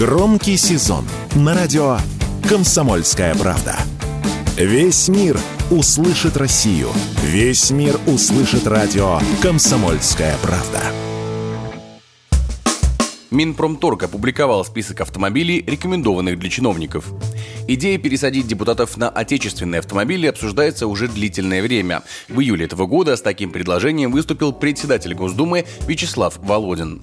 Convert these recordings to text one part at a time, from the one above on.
Громкий сезон на радио «Комсомольская правда». Весь мир услышит Россию. Весь мир услышит радио «Комсомольская правда». Минпромторг опубликовал список автомобилей, рекомендованных для чиновников. Идея пересадить депутатов на отечественные автомобили обсуждается уже длительное время. В июле этого года с таким предложением выступил председатель Госдумы Вячеслав Володин.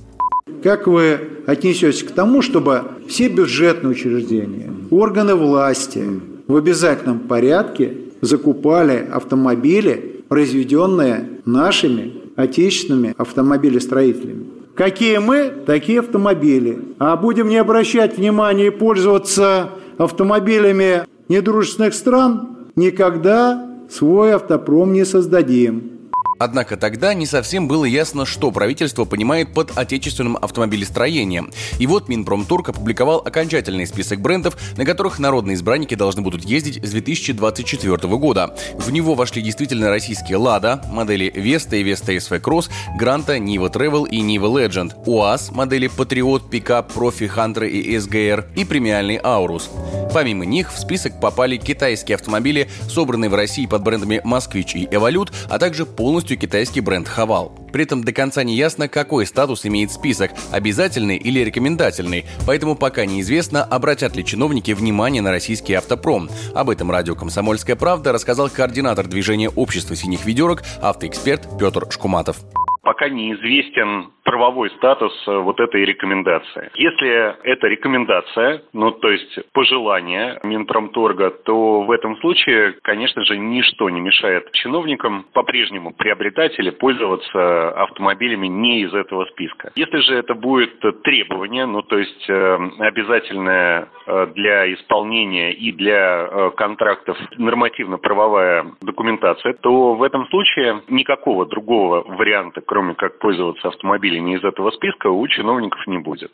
Как вы отнесетесь к тому, чтобы все бюджетные учреждения, органы власти в обязательном порядке закупали автомобили, произведенные нашими отечественными автомобилестроителями? Какие мы, такие автомобили. А будем не обращать внимания и пользоваться автомобилями недружественных стран, никогда свой автопром не создадим. Однако тогда не совсем было ясно, что правительство понимает под отечественным автомобилестроением. И вот Минпромторг опубликовал окончательный список брендов, на которых народные избранники должны будут ездить с 2024 года. В него вошли действительно российские «Лада», модели «Веста» и «Веста SV Cross», «Гранта», «Нива Travel» и «Нива Legend», «УАЗ», модели «Патриот», «Пикап», «Профи», «Хантер» и «СГР» и премиальный «Аурус». Помимо них в список попали китайские автомобили, собранные в России под брендами «Москвич» и «Эволют», а также полностью китайский бренд «Хавал». При этом до конца не ясно, какой статус имеет список – обязательный или рекомендательный, поэтому пока неизвестно, обратят ли чиновники внимание на российский автопром. Об этом радио «Комсомольская правда» рассказал координатор движения общества синих ведерок, автоэксперт Петр Шкуматов. Пока неизвестен правовой статус э, вот этой рекомендации. Если это рекомендация, ну то есть пожелание Минпромторга, то в этом случае, конечно же, ничто не мешает чиновникам по-прежнему приобретать или пользоваться автомобилями не из этого списка. Если же это будет требование, ну то есть э, обязательное э, для исполнения и для контрактов нормативно-правовая документация, то в этом случае никакого другого варианта, кроме как пользоваться автомобилем не из этого списка у чиновников не будет.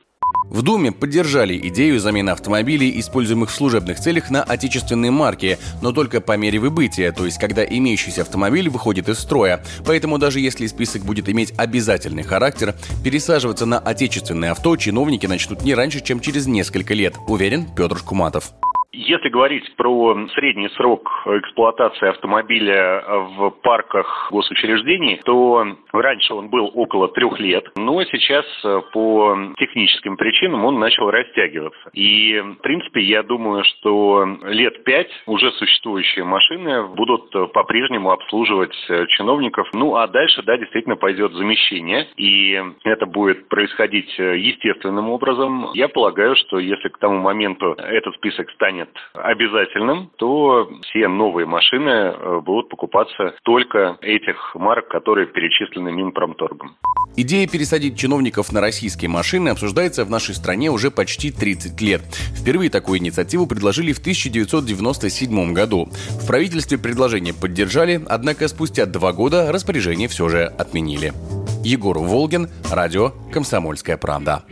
В Думе поддержали идею замены автомобилей, используемых в служебных целях, на отечественные марки, но только по мере выбытия, то есть когда имеющийся автомобиль выходит из строя. Поэтому даже если список будет иметь обязательный характер, пересаживаться на отечественное авто чиновники начнут не раньше, чем через несколько лет, уверен Петр Шкуматов. Если говорить про средний срок эксплуатации автомобиля в парках госучреждений, то раньше он был около трех лет, но сейчас по техническим причинам он начал растягиваться. И, в принципе, я думаю, что лет пять уже существующие машины будут по-прежнему обслуживать чиновников. Ну, а дальше, да, действительно пойдет замещение, и это будет происходить естественным образом. Я полагаю, что если к тому моменту этот список станет станет обязательным, то все новые машины э, будут покупаться только этих марок, которые перечислены Минпромторгом. Идея пересадить чиновников на российские машины обсуждается в нашей стране уже почти 30 лет. Впервые такую инициативу предложили в 1997 году. В правительстве предложение поддержали, однако спустя два года распоряжение все же отменили. Егор Волгин, радио «Комсомольская правда».